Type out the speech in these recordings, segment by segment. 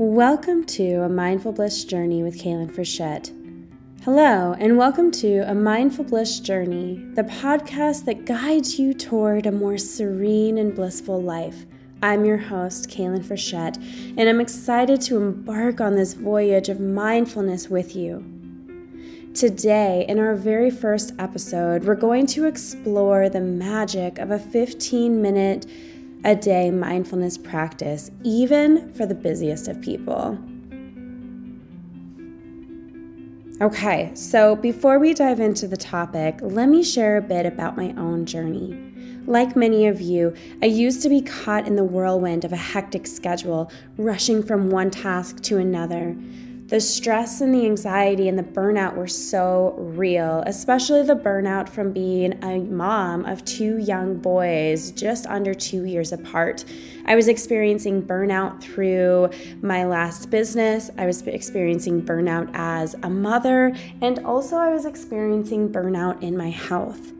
Welcome to a Mindful Bliss Journey with Kalynn Frechette. Hello, and welcome to a Mindful Bliss Journey, the podcast that guides you toward a more serene and blissful life. I'm your host, Kalynn Frechette, and I'm excited to embark on this voyage of mindfulness with you. Today, in our very first episode, we're going to explore the magic of a 15 minute a day mindfulness practice, even for the busiest of people. Okay, so before we dive into the topic, let me share a bit about my own journey. Like many of you, I used to be caught in the whirlwind of a hectic schedule, rushing from one task to another. The stress and the anxiety and the burnout were so real, especially the burnout from being a mom of two young boys just under two years apart. I was experiencing burnout through my last business, I was experiencing burnout as a mother, and also I was experiencing burnout in my health.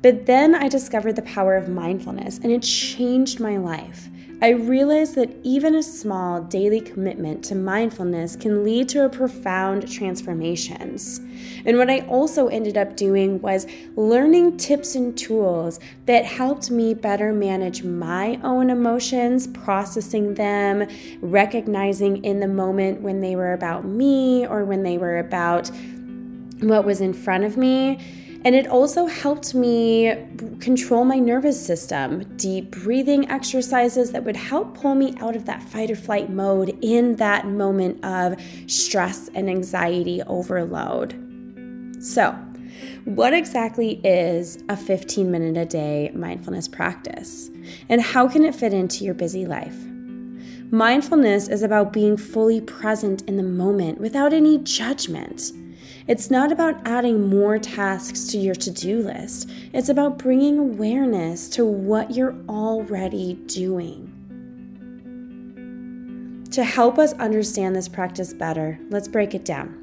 But then I discovered the power of mindfulness, and it changed my life. I realized that even a small daily commitment to mindfulness can lead to profound transformations. And what I also ended up doing was learning tips and tools that helped me better manage my own emotions, processing them, recognizing in the moment when they were about me or when they were about what was in front of me and it also helped me control my nervous system, deep breathing exercises that would help pull me out of that fight or flight mode in that moment of stress and anxiety overload. So, what exactly is a 15 minute a day mindfulness practice? And how can it fit into your busy life? Mindfulness is about being fully present in the moment without any judgment. It's not about adding more tasks to your to do list, it's about bringing awareness to what you're already doing. To help us understand this practice better, let's break it down.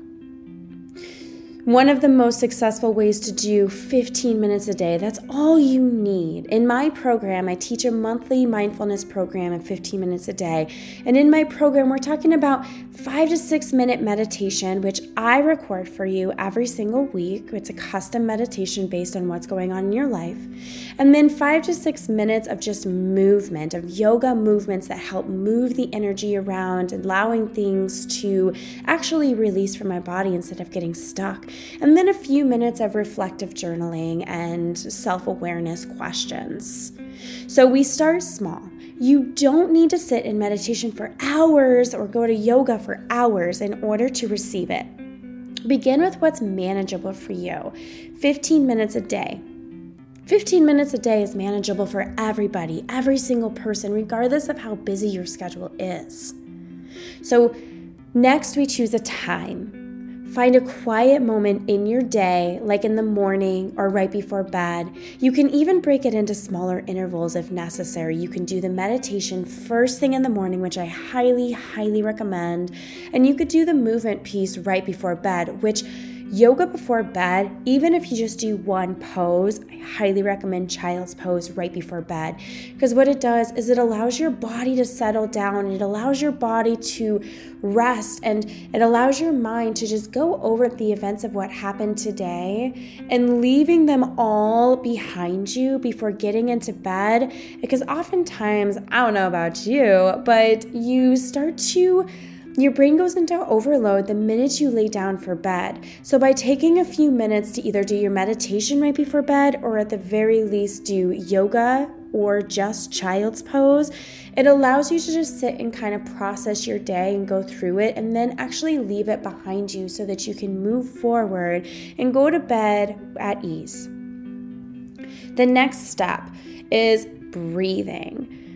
One of the most successful ways to do 15 minutes a day, that's all you need. In my program, I teach a monthly mindfulness program of 15 minutes a day. And in my program, we're talking about five to six minute meditation, which I record for you every single week. It's a custom meditation based on what's going on in your life. And then five to six minutes of just movement, of yoga movements that help move the energy around, allowing things to actually release from my body instead of getting stuck and then a few minutes of reflective journaling and self awareness questions. So we start small. You don't need to sit in meditation for hours or go to yoga for hours in order to receive it. Begin with what's manageable for you 15 minutes a day. 15 minutes a day is manageable for everybody, every single person, regardless of how busy your schedule is. So, next we choose a time. Find a quiet moment in your day, like in the morning or right before bed. You can even break it into smaller intervals if necessary. You can do the meditation first thing in the morning, which I highly, highly recommend. And you could do the movement piece right before bed, which Yoga before bed, even if you just do one pose, I highly recommend child's pose right before bed because what it does is it allows your body to settle down, it allows your body to rest, and it allows your mind to just go over the events of what happened today and leaving them all behind you before getting into bed. Because oftentimes, I don't know about you, but you start to your brain goes into overload the minute you lay down for bed. So, by taking a few minutes to either do your meditation right before bed or at the very least do yoga or just child's pose, it allows you to just sit and kind of process your day and go through it and then actually leave it behind you so that you can move forward and go to bed at ease. The next step is breathing.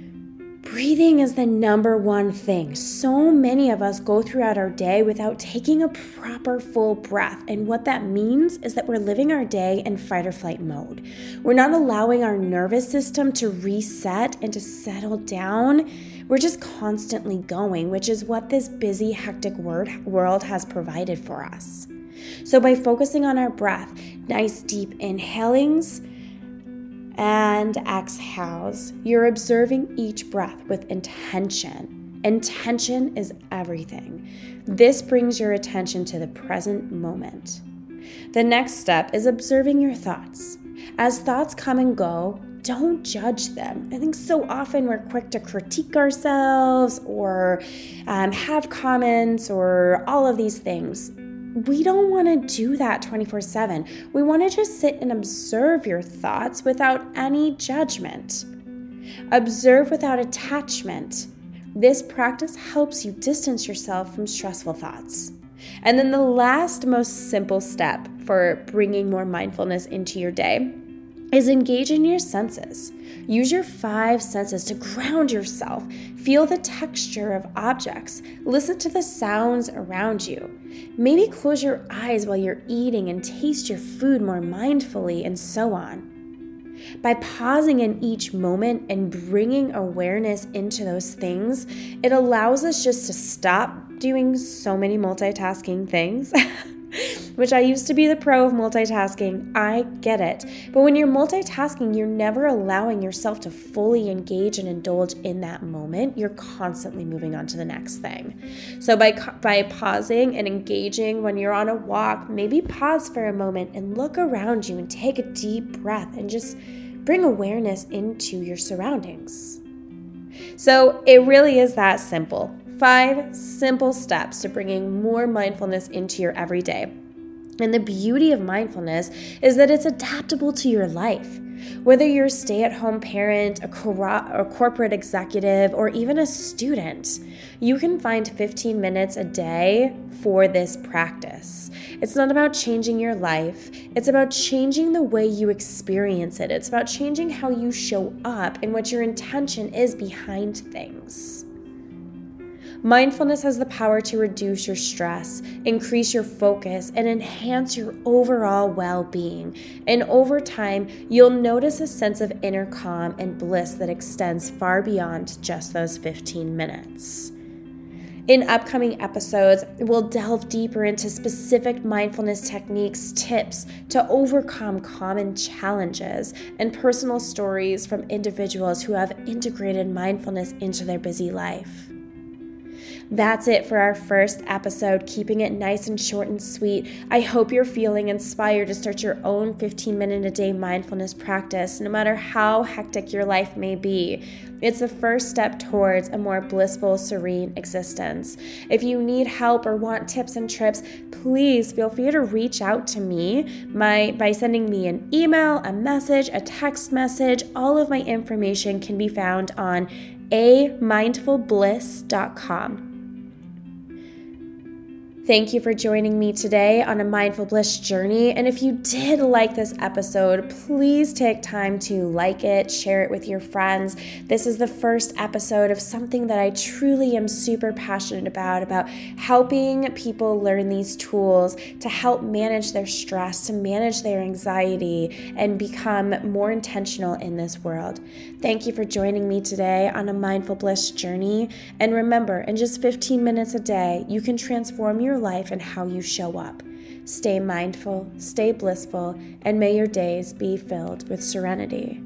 Breathing is the number one thing. So many of us go throughout our day without taking a proper full breath. And what that means is that we're living our day in fight or flight mode. We're not allowing our nervous system to reset and to settle down. We're just constantly going, which is what this busy, hectic world has provided for us. So, by focusing on our breath, nice deep inhalings, and exhales, you're observing each breath with intention. Intention is everything. This brings your attention to the present moment. The next step is observing your thoughts. As thoughts come and go, don't judge them. I think so often we're quick to critique ourselves or um, have comments or all of these things. We don't want to do that 24 7. We want to just sit and observe your thoughts without any judgment. Observe without attachment. This practice helps you distance yourself from stressful thoughts. And then the last, most simple step for bringing more mindfulness into your day is engage in your senses. Use your five senses to ground yourself. Feel the texture of objects. Listen to the sounds around you. Maybe close your eyes while you're eating and taste your food more mindfully, and so on. By pausing in each moment and bringing awareness into those things, it allows us just to stop doing so many multitasking things. which I used to be the pro of multitasking. I get it. But when you're multitasking, you're never allowing yourself to fully engage and indulge in that moment. You're constantly moving on to the next thing. So by by pausing and engaging when you're on a walk, maybe pause for a moment and look around you and take a deep breath and just bring awareness into your surroundings. So it really is that simple. Five simple steps to bringing more mindfulness into your everyday. And the beauty of mindfulness is that it's adaptable to your life. Whether you're a stay at home parent, a, cor- a, corporate executive, or even a student, you can find 15 minutes a day for this practice. It's not about changing your life, it's about changing the way you experience it. It's about changing how you show up and what your intention is behind things. Mindfulness has the power to reduce your stress, increase your focus, and enhance your overall well being. And over time, you'll notice a sense of inner calm and bliss that extends far beyond just those 15 minutes. In upcoming episodes, we'll delve deeper into specific mindfulness techniques, tips to overcome common challenges, and personal stories from individuals who have integrated mindfulness into their busy life. That's it for our first episode, keeping it nice and short and sweet. I hope you're feeling inspired to start your own 15 minute a day mindfulness practice, no matter how hectic your life may be. It's the first step towards a more blissful, serene existence. If you need help or want tips and trips, please feel free to reach out to me my, by sending me an email, a message, a text message. All of my information can be found on amindfulbliss.com. Thank you for joining me today on a mindful bliss journey. And if you did like this episode, please take time to like it, share it with your friends. This is the first episode of something that I truly am super passionate about about helping people learn these tools to help manage their stress, to manage their anxiety, and become more intentional in this world. Thank you for joining me today on a mindful bliss journey. And remember, in just 15 minutes a day, you can transform your life and how you show up. Stay mindful, stay blissful, and may your days be filled with serenity.